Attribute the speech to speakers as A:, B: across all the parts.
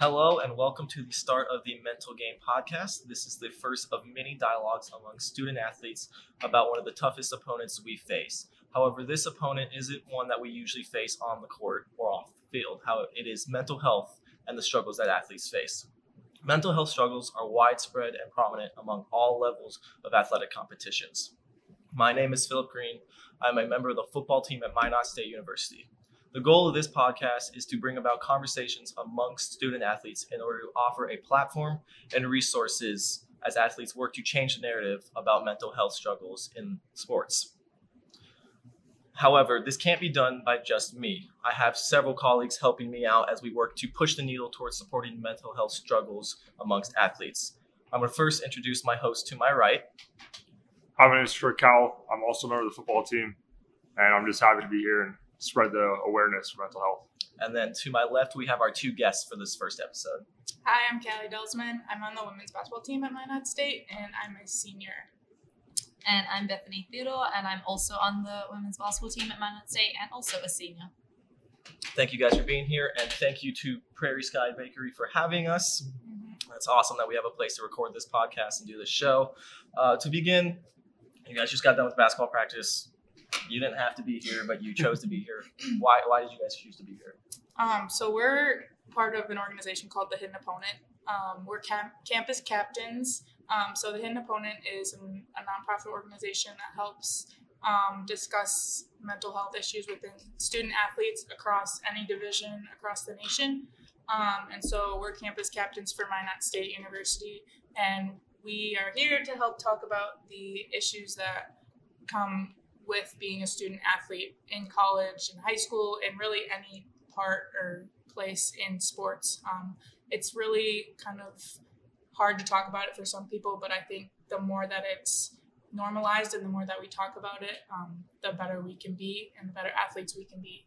A: Hello and welcome to the start of the Mental Game podcast. This is the first of many dialogues among student athletes about one of the toughest opponents we face. However, this opponent isn't one that we usually face on the court or off the field. How it is mental health and the struggles that athletes face. Mental health struggles are widespread and prominent among all levels of athletic competitions. My name is Philip Green. I'm a member of the football team at Minot State University. The goal of this podcast is to bring about conversations amongst student athletes in order to offer a platform and resources as athletes work to change the narrative about mental health struggles in sports. However, this can't be done by just me. I have several colleagues helping me out as we work to push the needle towards supporting mental health struggles amongst athletes. I'm going to first introduce my host to my right.
B: Hi, my name is Troy Kowal. I'm also a member of the football team, and I'm just happy to be here and spread the awareness for mental health.
A: And then to my left, we have our two guests for this first episode.
C: Hi, I'm Calli Delsman. I'm on the women's basketball team at Minot State, and I'm a senior.
D: And I'm Bethany Theodore, and I'm also on the women's basketball team at Minot State and also a senior.
A: Thank you guys for being here, and thank you to Prairie Sky Bakery for having us. It's awesome that we have a place to record this podcast and do this show. Uh, to begin, you guys just got done with basketball practice. You didn't have to be here, but you chose to be here. Why? Why did you guys choose to be here?
C: Um, so we're part of an organization called the Hidden Opponent. Um, we're camp- campus captains. Um, so the Hidden Opponent is a nonprofit organization that helps um, discuss mental health issues within student athletes across any division across the nation. Um, and so we're campus captains for Minot State University, and we are here to help talk about the issues that come with being a student athlete in college and high school and really any part or place in sports. Um, it's really kind of hard to talk about it for some people, but I think the more that it's normalized and the more that we talk about it, um, the better we can be and the better athletes we can be.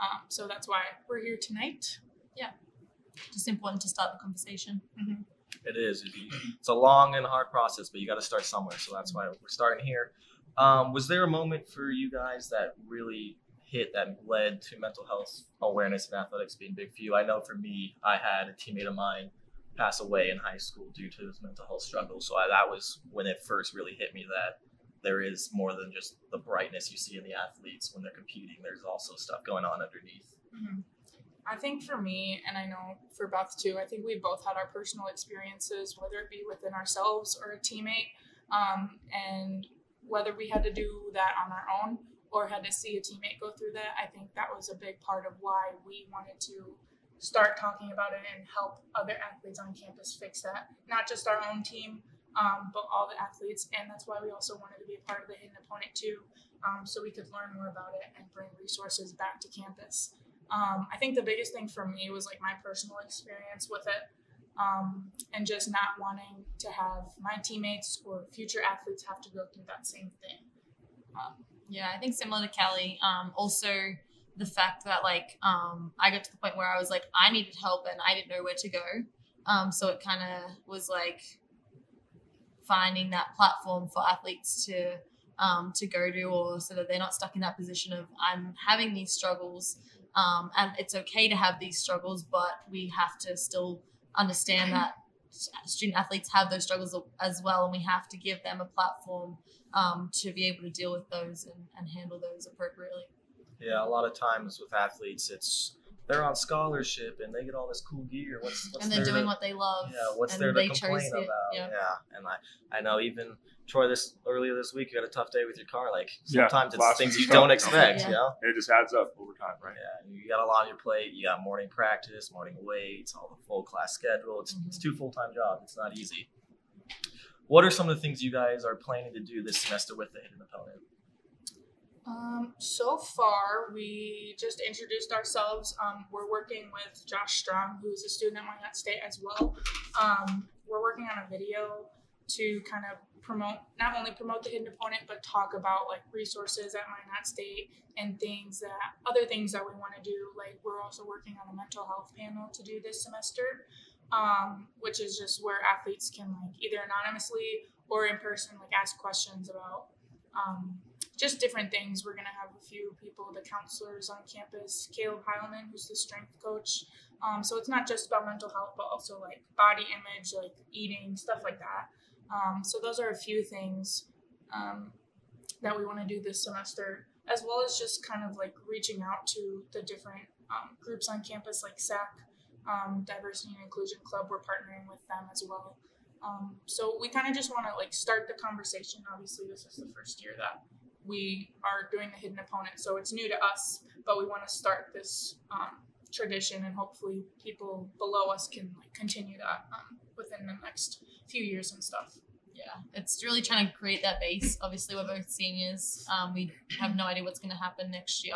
C: Um, so that's why we're here tonight. Yeah.
D: Just important to start the conversation.
A: It is. It's a long and hard process, but you got to start somewhere. So that's why we're starting here. Um, was there a moment for you guys that really hit that led to mental health awareness and athletics being big for you? I know for me, I had a teammate of mine pass away in high school due to his mental health struggle. So I, that was when it first really hit me that there is more than just the brightness you see in the athletes when they're competing. There's also stuff going on underneath.
C: I think for me, and I know for Beth too, I think we both had our personal experiences, whether it be within ourselves or a teammate, um, and whether we had to do that on our own or had to see a teammate go through that. I think that was a big part of why we wanted to start talking about it and help other athletes on campus fix that. Not just our own team, um, but all the athletes, and that's why we also wanted to be a part of the hidden opponent too, um, so we could learn more about it and bring resources back to campus. Um, I think the biggest thing for me was like my personal experience with it, um, and just not wanting to have my teammates or future athletes have to go through that same thing. Um,
D: Yeah, I think similar to Calli. Um, also, the fact that like um, I got to the point where I was like I needed help and I didn't know where to go. Um, so it kind of was like finding that platform for athletes to um, to go to, or so that they're not stuck in that position of I'm having these struggles, um, and it's okay to have these struggles, but we have to still understand that student athletes have those struggles as well, and we have to give them a platform um, to be able to deal with those and, and handle those appropriately.
A: Yeah, a lot of times with athletes, it's they're on scholarship and they get all this cool gear. What's, what's
D: and they're doing
A: to-
D: what they love.
A: Yeah, what's
D: and
A: there to complain about?
D: it, yeah.
A: and I, I know even Troy this earlier this week, you had a tough day with your car. Like
B: Yeah,
A: sometimes it's things you don't expect.
D: Yeah.
A: You know.
B: It just adds up over time, right?
A: Yeah, you got a lot on your plate. You got morning practice, morning weights, all the full class schedule. It's, it's mm-hmm. two full time jobs. It's not easy. What are some of the things you guys are planning to do this semester with the hidden opponent?
C: Um, so far, we just introduced ourselves. Um, we're working with Josh Strong, who's a student at Minot State as well. Um, we're working on a video to kind of promote, not only promote the hidden opponent, but talk about like resources at Minot State and things that, other things that we want to do. Like we're also working on a mental health panel to do this semester, um, which is just where athletes can like either anonymously or in person like ask questions about um, just different things. We're gonna have a few people, the counselors on campus, Caleb Heilman, who's the strength coach. Um, so it's not just about mental health, but also like body image, like eating, stuff like that. Um, so those are a few things um, that we want to do this semester, as well as just kind of like reaching out to the different um, groups on campus, like SAC, um, Diversity and Inclusion Club. We're partnering with them as well. Um, so we kind of just want to like start the conversation. Obviously, this is the first year that we are doing the hidden opponent, so it's new to us, but we want to start this um, tradition, and hopefully, people below us can like continue that um, within the next few years and stuff.
D: Yeah, it's really trying to create that base. Obviously, we're both seniors. Um, we have no idea what's going to happen next year.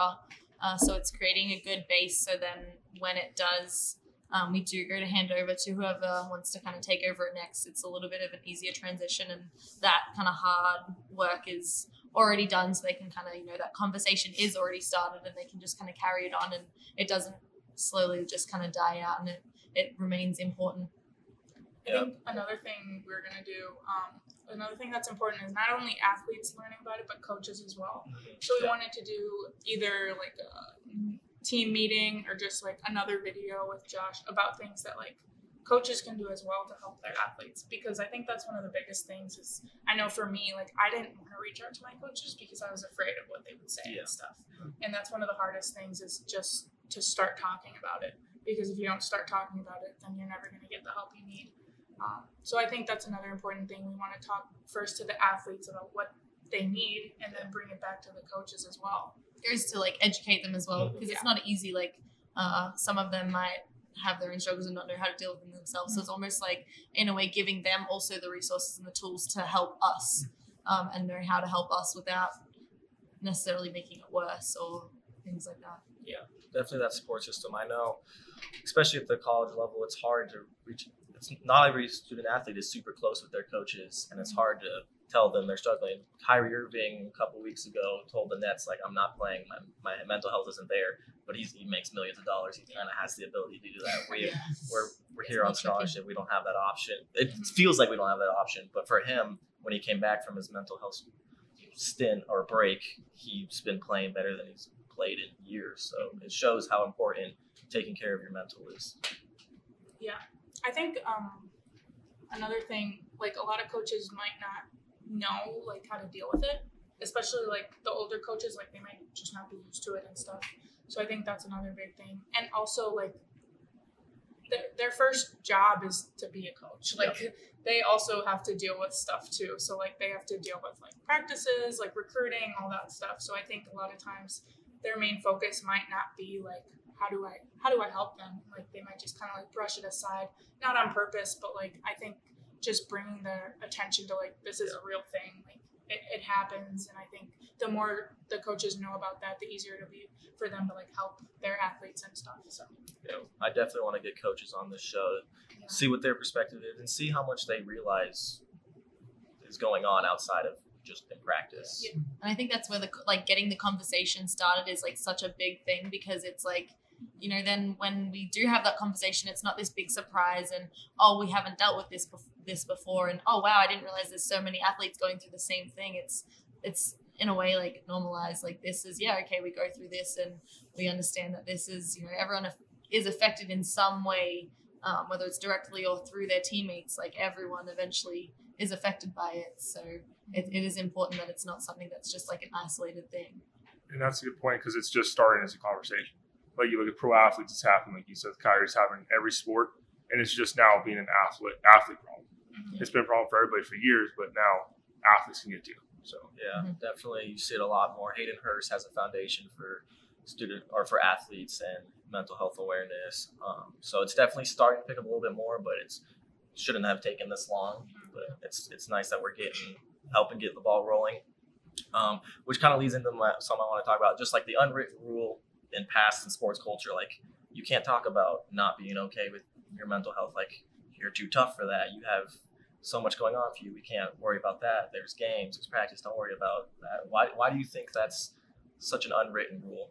D: Uh, so it's creating a good base. So then when it does, um, we do go to hand over to whoever wants to kind of take over it next. It's a little bit of an easier transition, and that kind of hard work is already done. So they can kind of, you know, that conversation is already started, and they can just kind of carry it on, and it doesn't slowly just kind of die out, and it, it remains important.
C: I think another thing we're gonna do, um, another thing that's important is not only athletes learning about it, but coaches as well. So we wanted to do either like a team meeting or just like another video with Josh about things that like coaches can do as well to help their athletes because I think that's one of the biggest things is I know for me like I didn't want to reach out to my coaches because I was afraid of what they would say
A: Yeah.
C: and stuff. And that's one of the hardest things is just to start talking about it because if you don't start talking about it then you're never going to get the help you need. Um, so I think that's another important thing. We want to talk first to the athletes about what they need, and then bring it back to the coaches as well.
D: goes to like educate them as well because it's not easy like uh, some of them might have their own struggles and not know how to deal with them themselves so it's almost like in a way giving them also the resources and the tools to help us um, and know how to help us without necessarily making it worse or things like that Yeah,
A: definitely that support system. I know, especially at the college level, it's hard to reach. It's not every student athlete is super close with their coaches, and it's hard to tell them they're struggling. Kyrie Irving a couple weeks ago told the Nets like, "I'm not playing. My, my mental health isn't there." But he's, he makes millions of dollars. He kind of has the ability to do that. We we're we're here on scholarship. We don't have that option. It
C: Mhm.
A: feels like we don't have that option, but for him, when he came back from his mental health stint or break, he's been playing better than he's played in years. So it shows how important taking care of your mental is.
C: Yeah, I think um, another thing, like a lot of coaches might not know like how to deal with it, especially like the older coaches, like they might just not be used to it and stuff. So I think that's another big thing, and also like their, their first job is to be a coach. Like they also have to deal with stuff too. So like they have to deal with like practices, like recruiting, all that stuff. So I think a lot of times their main focus might not be like how do I how do I help them? Like they might just kind of like brush it aside, not on purpose, but like I think just bringing their attention to like this is a real thing. Like it, it happens, and I think the more the coaches know about that, the easier it'll be for them to like help their athletes and stuff. So
A: You know, I definitely want to get coaches on this show,
C: yeah.
A: see what their perspective is, and see how much they realize is going on outside of just in practice.
C: Yeah.
D: and i think that's where the like getting the conversation started is like such a big thing because it's like you know then when we do have that conversation it's not this big surprise and oh we haven't dealt with this bef- this before and oh wow i didn't realize there's so many athletes going through the same thing it's it's in a way like normalized like this is yeah okay we go through this and we understand that this is you know everyone is affected in some way um, whether it's directly or through their teammates like everyone eventually is affected by it so it, it is important that it's not something that's just like an isolated thing
B: And that's a good point because it's just starting as a conversation. Like you look at pro athletes, it's happening. Like you said, Kyrie's in every sport, and it's just now being an athlete athlete problem.
C: Mhm.
B: It's been a problem for everybody for years, but now athletes can get to. So
A: Yeah,
D: Mhm.
A: definitely. You see it a lot more. Hayden Hurst has a foundation for student or for athletes and mental health awareness. Um, so it's definitely starting to pick up a little bit more, but it's shouldn't have taken this long. But it's it's nice that we're getting helping get the ball rolling. Um, which kind of leads into my, something I want to talk about, just like the unwritten rule in past in sports culture, like you can't talk about not being okay with your mental health. Like you're too tough for that. You have so much going on for you. We can't worry about that. There's games, there's practice. Don't worry about that. Why, why do you think that's such an unwritten rule?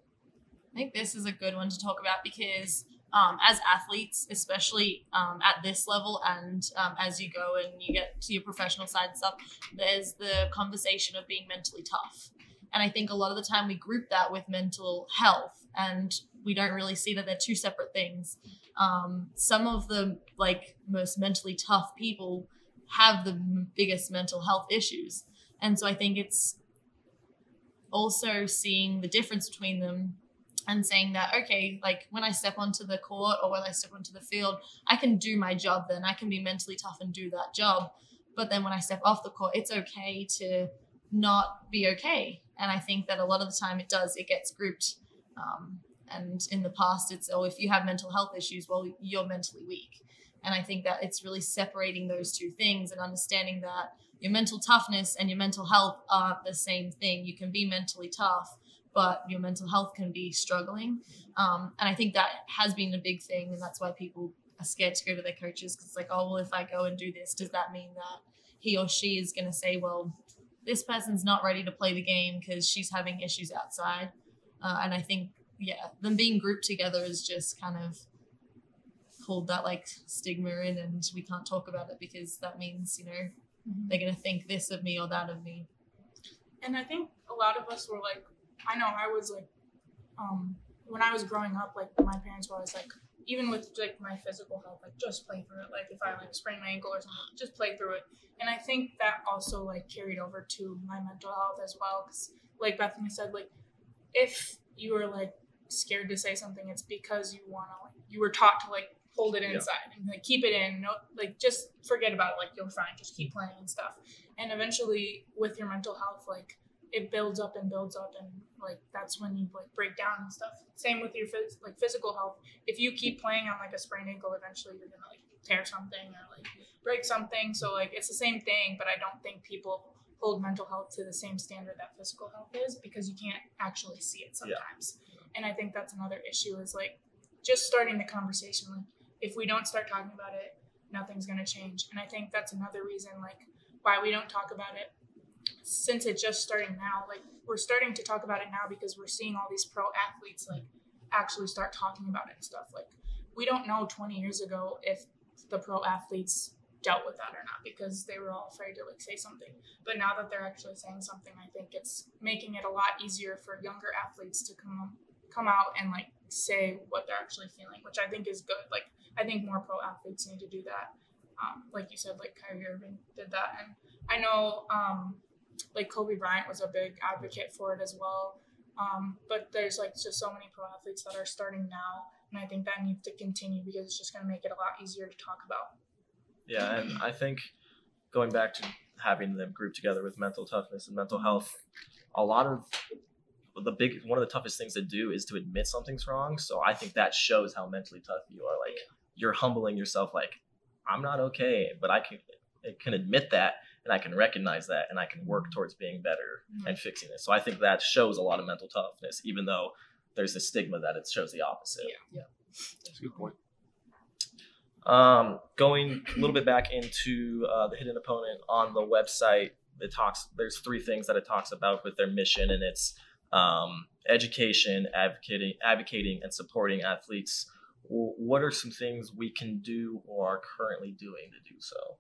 D: I think this is a good one to talk about because um, as athletes, especially um, at this level, and um, as you go and you get to your professional side and stuff, there's the conversation of being mentally tough. And I think a lot of the time we group that with mental health and we don't really see that they're two separate things. Um, some of the like most mentally tough people have the biggest mental health issues. And so I think it's also seeing the difference between them and saying that okay like when i step onto the court or when i step onto the field i can do my job then i can be mentally tough and do that job but then when i step off the court it's okay to not be okay and i think that a lot of the time it does it gets grouped um, and in the past it's oh if you have mental health issues well you're mentally weak and i think that it's really separating those two things and understanding that your mental toughness and your mental health are the same thing you can be mentally tough but your mental health can be struggling. Um, and I think that has been a big thing, and that's why people are scared to go to their coaches because like, oh, well, if I go and do this, does that mean that he or she is going to say, well, this person's not ready to play the game because she's having issues outside? Uh, and I think, yeah, them being grouped together is just kind of pulled that like stigma in, and we can't talk about it because that means, you know, mm-hmm. they're going to think this of me or that of me.
C: And I think a lot of us were like I know I was like, um, when I was growing up, like my parents were always like, even with like my physical health, like just play through it. Like if I like sprain my ankle or something, just play through it. And I think that also like carried over to my mental health as well. Cause like Bethany said, like if you were like scared to say something, it's because you want to like you were taught to like hold it inside yeah. and like keep it in. No, like just forget about it. Like you're fine. Just keep playing and stuff. And eventually, with your mental health, like it builds up and builds up and like that's when you like break down and stuff same with your phys- like physical health if you keep playing on like a sprained ankle eventually you're gonna like tear something or like break something so like it's the same thing but i don't think people hold mental health to the same standard that physical health is because you can't actually see it sometimes yeah. And i think that's another issue is like just starting the conversation like if we don't start talking about it nothing's going to change and i think that's another reason like why we don't talk about it since it's just starting now, like we're starting to talk about it now because we're seeing all these pro athletes like actually start talking about it and stuff. Like we don't know 20 years ago if the pro athletes dealt with that or not because they were all afraid to like say something. But now that they're actually saying something, I think it's making it a lot easier for younger athletes to come come out and like say what they're actually feeling, which I think is good. Like I think more pro athletes need to do that. Um, like you said, like Kyrie Irving did that, and I know um, like Kobe Bryant was a big advocate for it as well. Um, but there's like just so many pro athletes that are starting now, and I think that needs to continue because it's just going to make it a lot easier to talk about.
A: Yeah, and I think going back to having them group together with mental toughness and mental health, a lot of the big one of the toughest things to do is to admit something's wrong. So I think that shows how mentally tough you are. Like you're humbling yourself. Like I'm not okay, but I can I can admit that and I can recognize that and I can work towards being better mm-hmm. and fixing it. So I think that shows a lot of mental toughness, even though there's a stigma that it shows the opposite.
C: Yeah, yeah.
B: that's a good point.
A: Um, going a little bit back into uh, the hidden opponent on the website, it talks. There's three things that it talks about with their mission, and it's um, education, advocating, advocating, and supporting athletes. What are some things we can do or are currently doing to do so?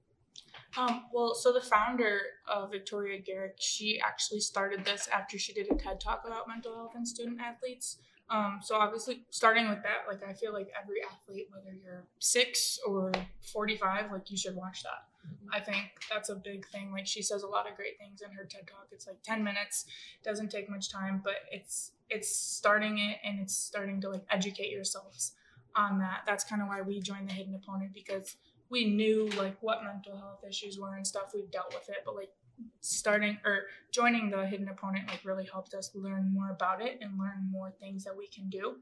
C: Um, well, so the founder of Victoria Garrick, she actually started this after she did a TED talk about mental health and student athletes. Um, so obviously, starting with that, like I feel like every athlete, whether you're six or 45, like you should watch that. I think that's a big thing. Like she says a lot of great things in her TED talk. It's like 10 minutes, doesn't take much time, but it's it's starting it and it's starting to like educate yourselves on that. That's kind of why we joined the Hidden Opponent because we knew like what mental health issues were and stuff. We've dealt with it, but like starting or joining the hidden opponent like really helped us learn more about it and learn more things that we can do.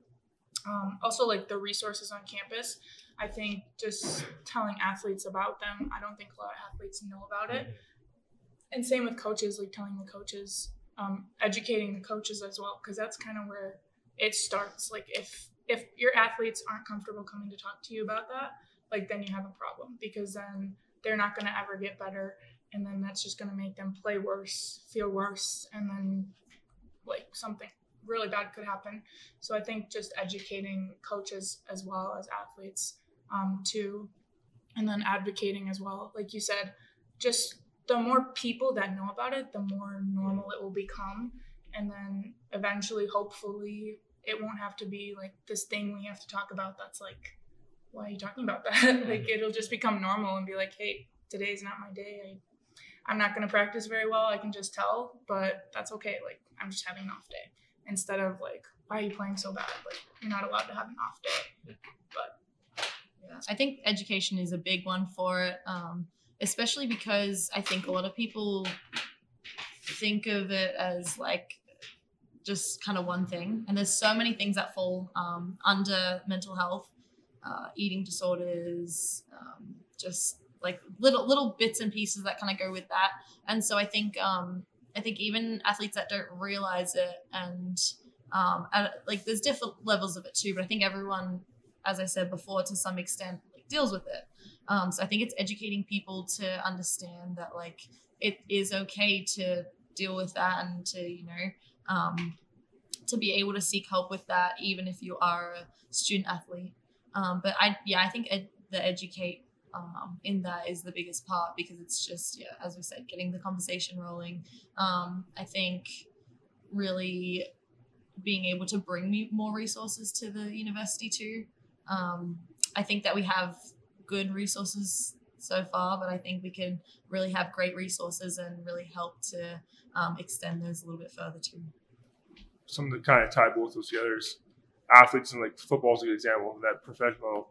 C: Um, also, like the resources on campus, I think just telling athletes about them. I don't think a lot of athletes know about it. And same with coaches, like telling the coaches, um, educating the coaches as well, because that's kind of where it starts. Like if if your athletes aren't comfortable coming to talk to you about that, like then you have a problem because then they're not going to ever get better and then that's just going to make them play worse feel worse and then like something really bad could happen so i think just educating coaches as well as athletes um, too and then advocating as well like you said just the more people that know about it the more normal it will become and then eventually, hopefully, it won't have to be like this thing we have to talk about. That's like, why are you talking about that? like it'll just become normal and be like, hey, today's not my day. I, I'm not gonna practice very well. I can just tell, but that's okay. Like I'm just having an off day instead of like, why are you playing so bad? Like you're not allowed to have an off day. But
D: Yeah, I think education is a big one for it, um, especially because I think a lot of people think of it as like just kind of one thing, and there's so many things that fall um, under mental health, uh, eating disorders, um, just like little little bits and pieces that kind of go with that. And so I think um, I think even athletes that don't realize it and um, like there's different levels of it too, but I think everyone as I said before, to some extent, like, deals with it. Um, so I think it's educating people to understand that like it is okay to deal with that and to you know um, to be able to seek help with that, even if you are a student athlete. Um, but I yeah, I think ed- the educate um, in that is the biggest part because it's just yeah, as we said, getting the conversation rolling. Um, I think really being able to bring more resources to the university too. Um, I think that we have good resources so far, but I think we can really have great resources and really help to um, extend those a little bit further too.
B: Something that kind of tie both those together is athletes and like football is a good example that professional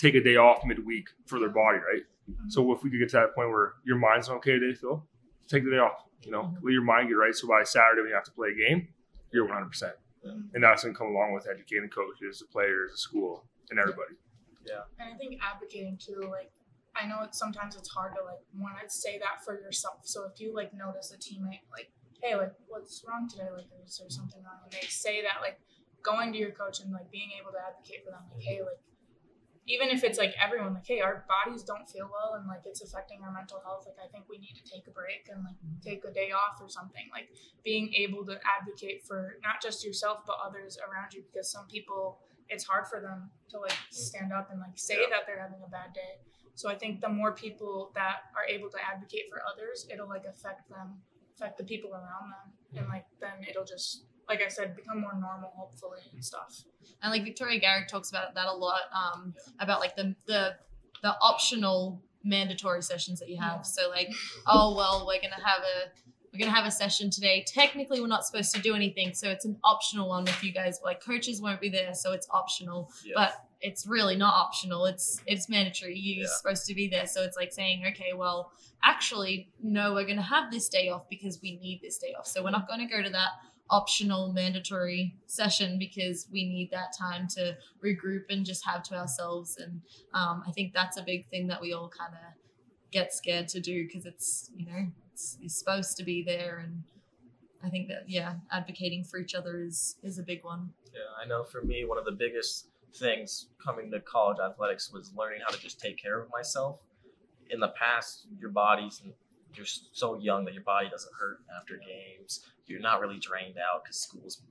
B: take a day off midweek for their body, right? So if we could get to that point where your mind's okay today, Phil, take the day off. You know,
D: Mhm.
B: let your mind get right. So by Saturday when you have to play a game, you're 100. percent
A: Yeah.
B: And that's going to come along with educating coaches, the players, the school, and everybody. Yeah.
C: And I think advocating too, like I know it's sometimes it's hard to like want to say that for yourself. So if you like notice a teammate like, hey, like what's wrong today? Like is there something wrong? And they say that like going to your coach and like being able to advocate for them, like, hey, like even if it's like everyone, like, hey, our bodies don't feel well and like it's affecting our mental health, like I think we need to take a break and like take a day off or something. Like being able to advocate for not just yourself but others around you because some people it's hard for them to like stand up and like say
A: Yeah.
C: that they're having a bad day. So I think the more people that are able to advocate for others, it'll like affect them, affect the people around them, and like then it'll just like I said, become more normal hopefully and stuff.
D: And like Victoria Garrick talks about that a lot, um, about like the the the optional mandatory sessions that you have.
C: Yeah.
D: So like, oh well, we're gonna have a we're gonna have a session today. Technically, we're not supposed to do anything, so it's an optional one with you guys. Like coaches won't be there, so it's optional.
A: Yeah.
D: But it's really not optional. It's it's mandatory. You're
A: Yeah.
D: supposed to be there. So it's like saying, okay, well, actually, no, we're gonna have this day off because we need this day off. So we're not going to go to that optional mandatory session because we need that time to regroup and just have to ourselves and um, i think that's a big thing that we all kind of get scared to do because it's you know it's, it's supposed to be there and i think that yeah advocating for each other is is a big one
A: Yeah, I know for me, one of the biggest things coming to college athletics was learning how to just take care of myself. In the past, your body's you're so young that your body doesn't hurt after games. You're not really drained out because school's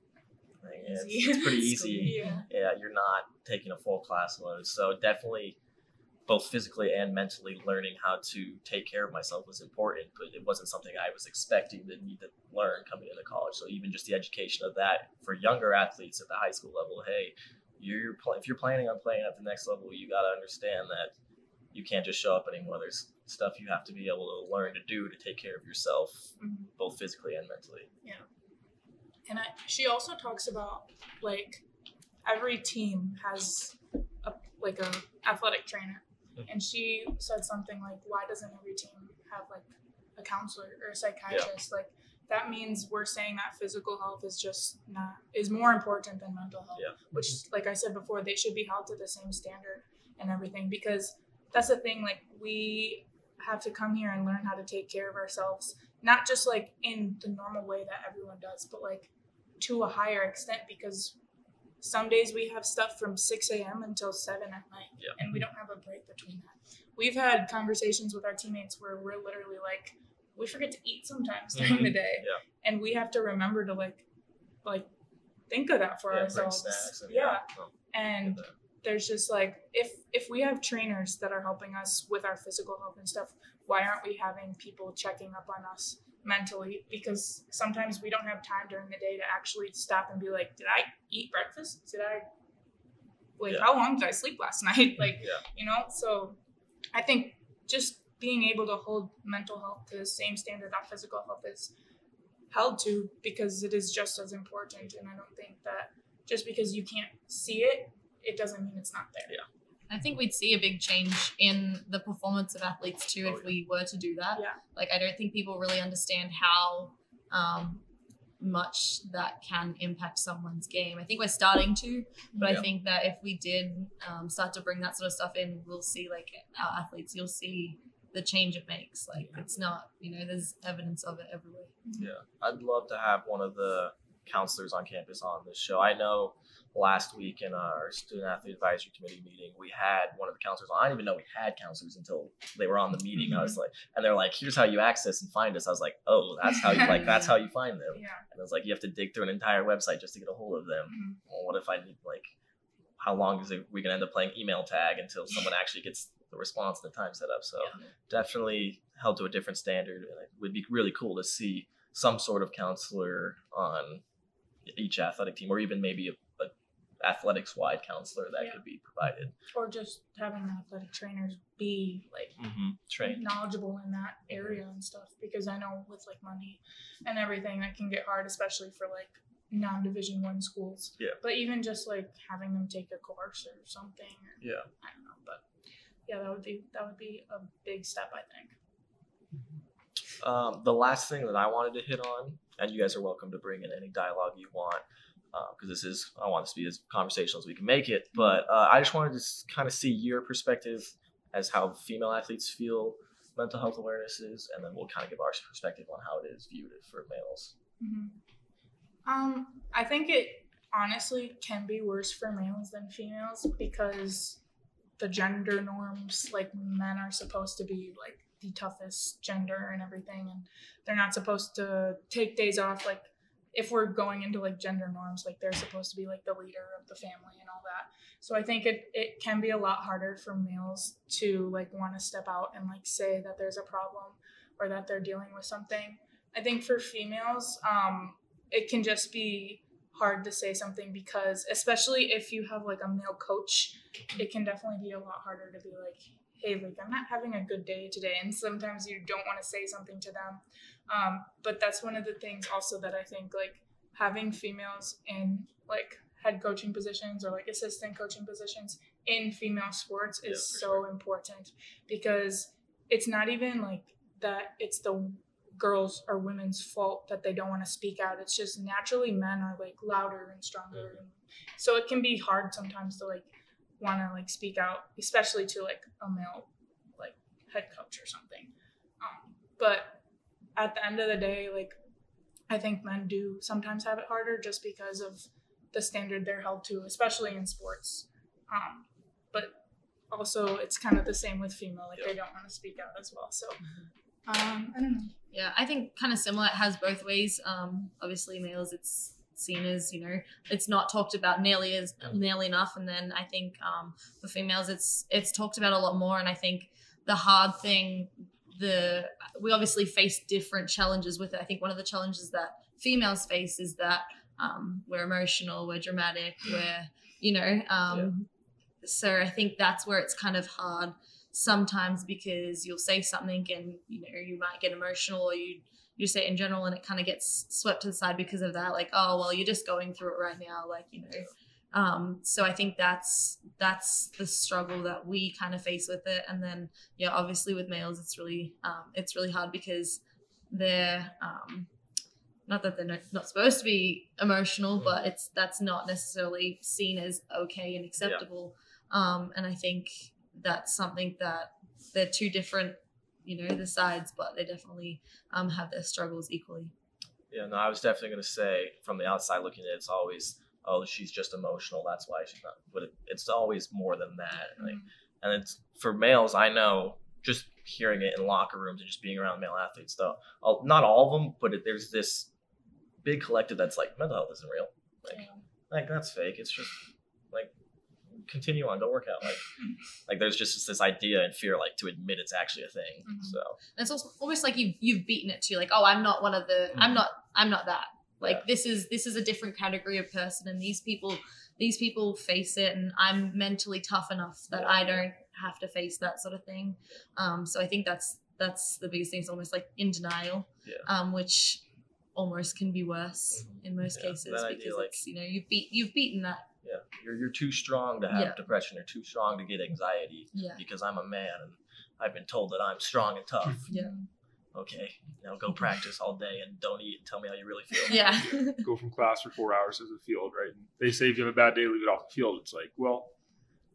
A: it's, it's pretty
D: School.
A: easy.
C: Yeah.
A: Yeah, you're not taking a full class load. So definitely, both physically and mentally, learning how to take care of myself was important. But it wasn't something I was expecting to need to learn coming into college. So even just the education of that for younger athletes at the high school level, hey, you're if you're planning on playing at the next level, you got to understand that you can't just show up anymore. There's stuff you have to be able to learn to do to take care of yourself,
C: Mhm.
A: both physically and mentally. Yeah.
C: And I, she also talks about like every team has a like a athletic trainer, and she said something like, "Why doesn't every team have like a counselor or a psychiatrist?" Like that means we're saying that physical health is just not is more important than mental health.
A: Yeah.
C: Which, like I said before, they should be held to the same standard and everything because that's the thing. Like we have to come here and learn how to take care of ourselves not just like in the normal way that everyone does, but like to a higher extent because some days we have stuff from 6 a.m. until 7 at night
A: Yeah.
C: and we don't have a break between that. We've had conversations with our teammates where we're literally like, we forget to eat sometimes during the
A: Mhm.
C: day.
A: Yeah.
C: And we have to remember to like, like, think of that for
A: yeah,
C: ourselves.
A: and
C: yeah.
A: well,
C: And. There's just like if if we have trainers that are helping us with our physical health and stuff why aren't we having people checking up on us mentally because sometimes we don't have time during the day to actually stop and be like, did I eat breakfast? Did I like
A: Yeah.
C: how long did I sleep last night? Like,
A: Yeah.
C: you know, so I think just being able to hold mental health to the same standard that physical health is held to because it is just as important and I don't think that just because you can't see it, it doesn't mean it's not there. Yeah.
D: I think we'd see a big change in the performance of athletes too
A: Oh,
D: if we were to do that.
C: Yeah.
D: Like I don't think people really understand how um, much that can impact someone's game. I think we're starting to, but
A: Yeah.
D: I think that if we did um, start to bring that sort of stuff in, we'll see like our athletes. You'll see the change it makes. Like it's not, you know, there's evidence of it everywhere.
A: Yeah, I'd love to have one of the counselors on campus on this show. I know last week in our student athlete advisory committee meeting, we had one of the counselors. I didn't even know we had counselors until they were on the meeting. I was like, and they're like, "Here's how you access and find us." I was like, "Oh, that's how you like. That's how you find them."
C: Yeah.
A: And it was like you have to dig through an entire website just to get a hold of them.
C: Mhm.
A: Well, what if I need like, how long is it? We gonna end up playing email tag until someone actually gets the response and the time set up. So definitely held to a different standard, and it would be really cool to see some sort of counselor on each athletic team, or even maybe a athletics wide counselor that
C: Yeah.
A: could be provided.
C: Or just having the athletic trainers be like
A: Mm-hmm. Trained.
C: knowledgeable in that area and stuff because I know with like money and everything that can get hard, especially for like non-division one schools.
A: Yeah.
C: But even just like having them take a course or something. Or,
A: Yeah.
C: I don't know, but yeah, that would be that would be a big step, I think.
A: Um, the last thing that I wanted to hit on, and you guys are welcome to bring in any dialogue you want, because this is I want this to be as conversational as we can make it. But uh, I just wanted to kind of see your perspective as how female athletes feel mental health awareness is, and then we'll kind of give our perspective on how it is viewed for males.
C: hmm Um, I think it honestly can be worse for males than females because the gender norms, like men are supposed to be like the toughest gender and everything, and they're not supposed to take days off. Like if we're going into like gender norms, like they're supposed to be like the leader of the family and all that. So I think it it can be a lot harder for males to like want to step out and like say that there's a problem or that they're dealing with something. I think for females, um, it can just be hard to say something because especially if you have like a male coach it can definitely be a lot harder to be like hey like i'm not having a good day today and sometimes you don't want to say something to them um, but that's one of the things also that i think like having females in like head coaching positions or like assistant coaching positions in female sports
A: Yeah,
C: is so important because it's not even like that it's the girls or women's fault that they don't want to speak out. It's just naturally men are like louder and stronger. And so it can be hard sometimes to like want to like speak out, especially to like a male like head coach or something. Um, but at the end of the day, like I think men do sometimes have it harder just because of the standard they're held to, especially in sports. Um, but also it's kind of the same with female, like they don't want to speak out as well. So um, I don't know.
D: Yeah, I think kind of similar. It has both ways. Um, obviously, males, it's seen as you know, it's not talked about nearly as nearly enough, and then I think um, for females, it's it's talked about a lot more. And I think the hard thing, the we obviously face different challenges with it. I think one of the challenges that females face is that um, we're emotional, we're dramatic, we're you know. Um, So I think that's where it's kind of hard sometimes because you'll say something and you know you might get emotional or you you say it in general and it kind of gets swept to the side because of that like oh well you're just going through it right now like you know um so i think that's that's the struggle that we kind of face with it. And then yeah obviously with males it's really um it's really hard because they're um not that they're not, not supposed to be emotional but it's that's not necessarily seen as okay and acceptable. Um and i think that's something that they're two different, you know, the sides, but they definitely um, have their struggles equally.
A: Yeah, no, I was definitely going to say from the outside looking at it, it's always, oh, she's just emotional. That's why she's not. But it, it's always more than that. Like, and it's for males. I know just hearing it in locker rooms and just being around male athletes, though. I'll, not all of them, but it, there's this big collective that's like mental health isn't real. Like, like that's fake. It's just like continue on, go work out. Like, like there's just this idea and fear, like to admit it's actually a thing.
C: Mhm.
A: So
D: And it's also almost like you've you've beaten it to like, oh, I'm not one of the, I'm
A: Mhm.
D: not, I'm not that. Like
A: Yeah.
D: this is this is a different category of person, and these people, these people face it, and I'm mentally tough enough that I don't have to face that sort of thing. Um, so I think that's that's the biggest thing. It's almost like in denial,
A: Yeah.
D: um, which almost can be worse
A: Mhm.
D: in most
A: Yeah,
D: cases
A: that idea,
D: because
A: like-
D: it's you know you've beat you've beaten that.
A: yeah, you're you're too strong to have
D: Yeah.
A: depression. You're too strong to get anxiety
D: Yeah,
A: because I'm a man and I've been told that I'm strong and tough.
D: yeah,
A: Okay, now go practice all day and don't eat and tell me how you really feel.
D: yeah.
B: Go from class for four hours to the field, right? And they say if you have a bad day, leave it off the field. It's like, well,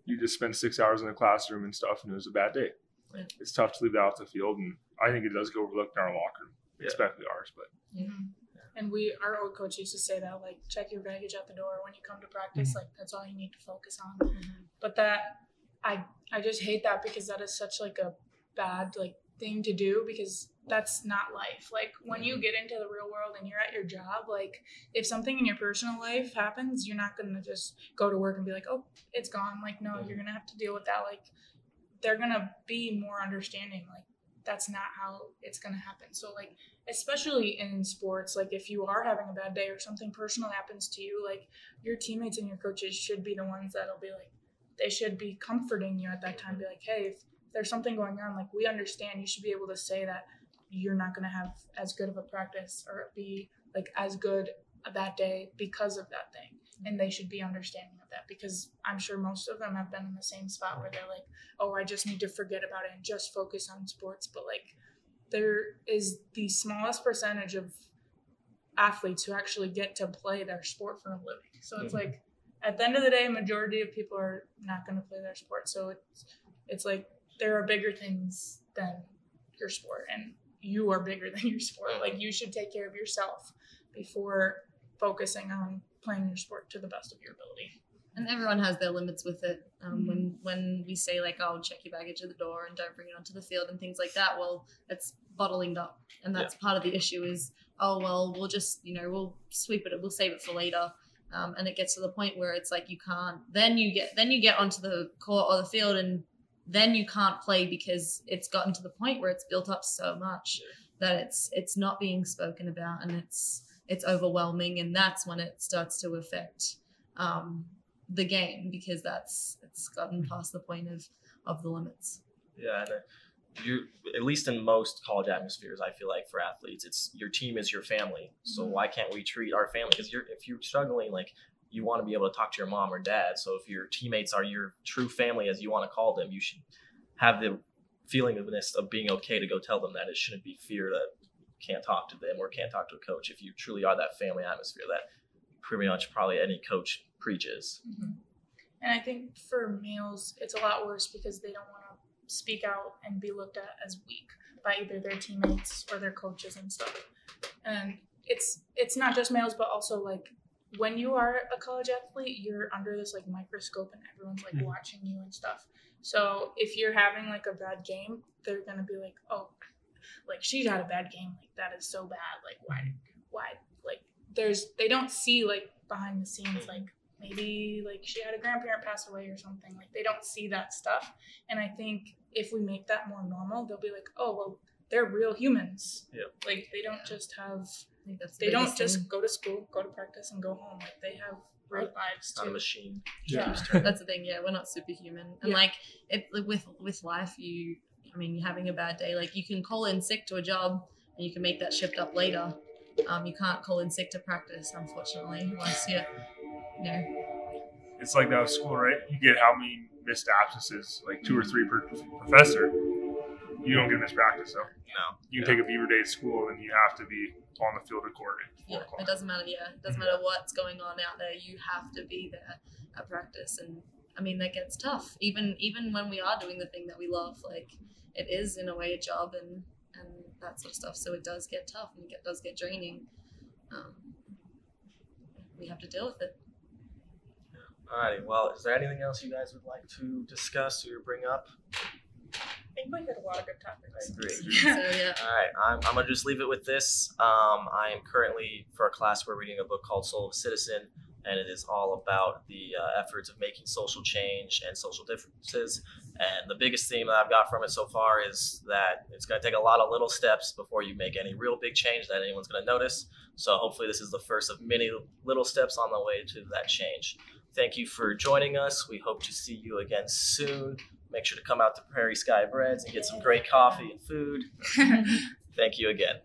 B: you just spent six hours in the classroom and stuff, and it was a bad day.
D: Yeah.
B: It's tough to leave that off the field, and I think it does get overlooked in our locker room,
A: Yeah.
B: especially ours. But
C: Mhm. And we, our old coach used to say that, like, check your baggage at the door when you come to practice. Like, that's all you need to focus on. But that, I, I just hate that because that is such like a bad like thing to do because that's not life. Like when you get into the real world and you're at your job, like if something in your personal life happens, you're not gonna just go to work and be like, oh, it's gone. Like no, you're gonna have to deal with that. Like they're gonna be more understanding. Like that's not how it's gonna happen. So like especially in sports, like if you are having a bad day or something personal happens to you, like your teammates and your coaches should be the ones that'll be like they should be comforting you at that time. Be like, hey, if there's something going on, like we understand. You should be able to say that you're not gonna have as good of a practice or be like as good that day because of that thing. And they should be understanding of that because I'm sure most of them have been in the same spot where they're like, oh, I just need to forget about it and just focus on sports. But like, there is the smallest percentage of athletes who actually get to play their sport for a living. So it's
A: Mhm.
C: like, at the end of the day, majority of people are not going to play their sport. So it's it's like there are bigger things than your sport, and you are bigger than your sport.
A: Mhm.
C: Like you should take care of yourself before focusing on playing your sport to the best of your ability.
D: and everyone has their limits with it. Um, When when we say like, "Oh, check your baggage at the door and don't bring it onto the field" and things like that, well, it's bottling up, and that's part of the issue. Is oh well, we'll just you know we'll sweep it, we'll save it for later, um, and it gets to the point where it's like you can't. Then you get then you get onto the court or the field, and then you can't play because it's gotten to the point where it's built up so much that it's it's not being spoken about, and it's it's overwhelming, and that's when it starts to affect. Um, the game because that's it's gotten past the point of of the limits.
A: Yeah, and uh, you at least in most college atmospheres, I feel like for athletes, it's your team is your family. So
C: Mhm.
A: why can't we treat our family? Because you're if you're struggling, like you want to be able to talk to your mom or dad. So if your teammates are your true family, as you want to call them, you should have the feeling of this of being okay to go tell them that. It shouldn't be fear that you can't talk to them or can't talk to a coach. If you truly are that family atmosphere that pretty much probably any coach preaches. Mm-hmm.
C: And I think for males, it's a lot worse because they don't want to speak out and be looked at as weak by either their teammates or their coaches and stuff. And it's it's not just males, but also like when you are a college athlete, you're under this like microscope and everyone's like
B: Mhm.
C: watching you and stuff. So if you're having like a bad game, they're gonna be like, oh, like she had a bad game, like that is so bad. Like why, why, like there's they don't see like behind the scenes like maybe like she had a grandparent pass away or something like they don't see that stuff and i think if we make that more normal they'll be like oh well they're real humans
A: Yep.
C: like they don't just have
D: I think that's the
C: they don't
D: biggest
C: just
D: thing.
C: go to school go to practice and go home like they have real lives
A: It's not a machine.
C: Yeah.
D: that's the thing. Yeah, we're not superhuman, and
C: Yeah.
D: like it like, with with life, you. I mean, you're having a bad day. Like you can call in sick to a job, and you can make that shift up later. Um, you can't call in sick to practice, unfortunately, Once you, you know,
B: it's like that with school, right? You get how many missed absences, like two or three per professor. You don't get missed practice, so
A: No.
B: you can take a beaver day at school, and you have to be on the field recording.
D: yeah, it doesn't matter. Yeah, it doesn't matter what's going on out there. You have to be there at practice, and I mean that gets tough. Even even when we are doing the thing that we love, like it is in a way a job and and that sort of stuff. So it does get tough and it get, does get draining. Um, we have to deal with it.
A: Alrighty. Well, is there anything else you guys would like to discuss or bring up?
C: I think we had a lot of good topics
A: I agree.
D: So yeah,
A: All right, I'm, I'm gonna just leave it with this. Um, I am currently for a class we're reading a book called Soul of a Citizen, and it is all about the uh, efforts of making social change and social differences. And the biggest theme that I've got from it so far is that it's going to take a lot of little steps before you make any real big change that anyone's going to notice. So hopefully, this is the first of many little steps on the way to that change. Thank you for joining us. We hope to see you again soon. Make sure to come out to Prairie Sky Breads and get some great coffee and food. Thank you again.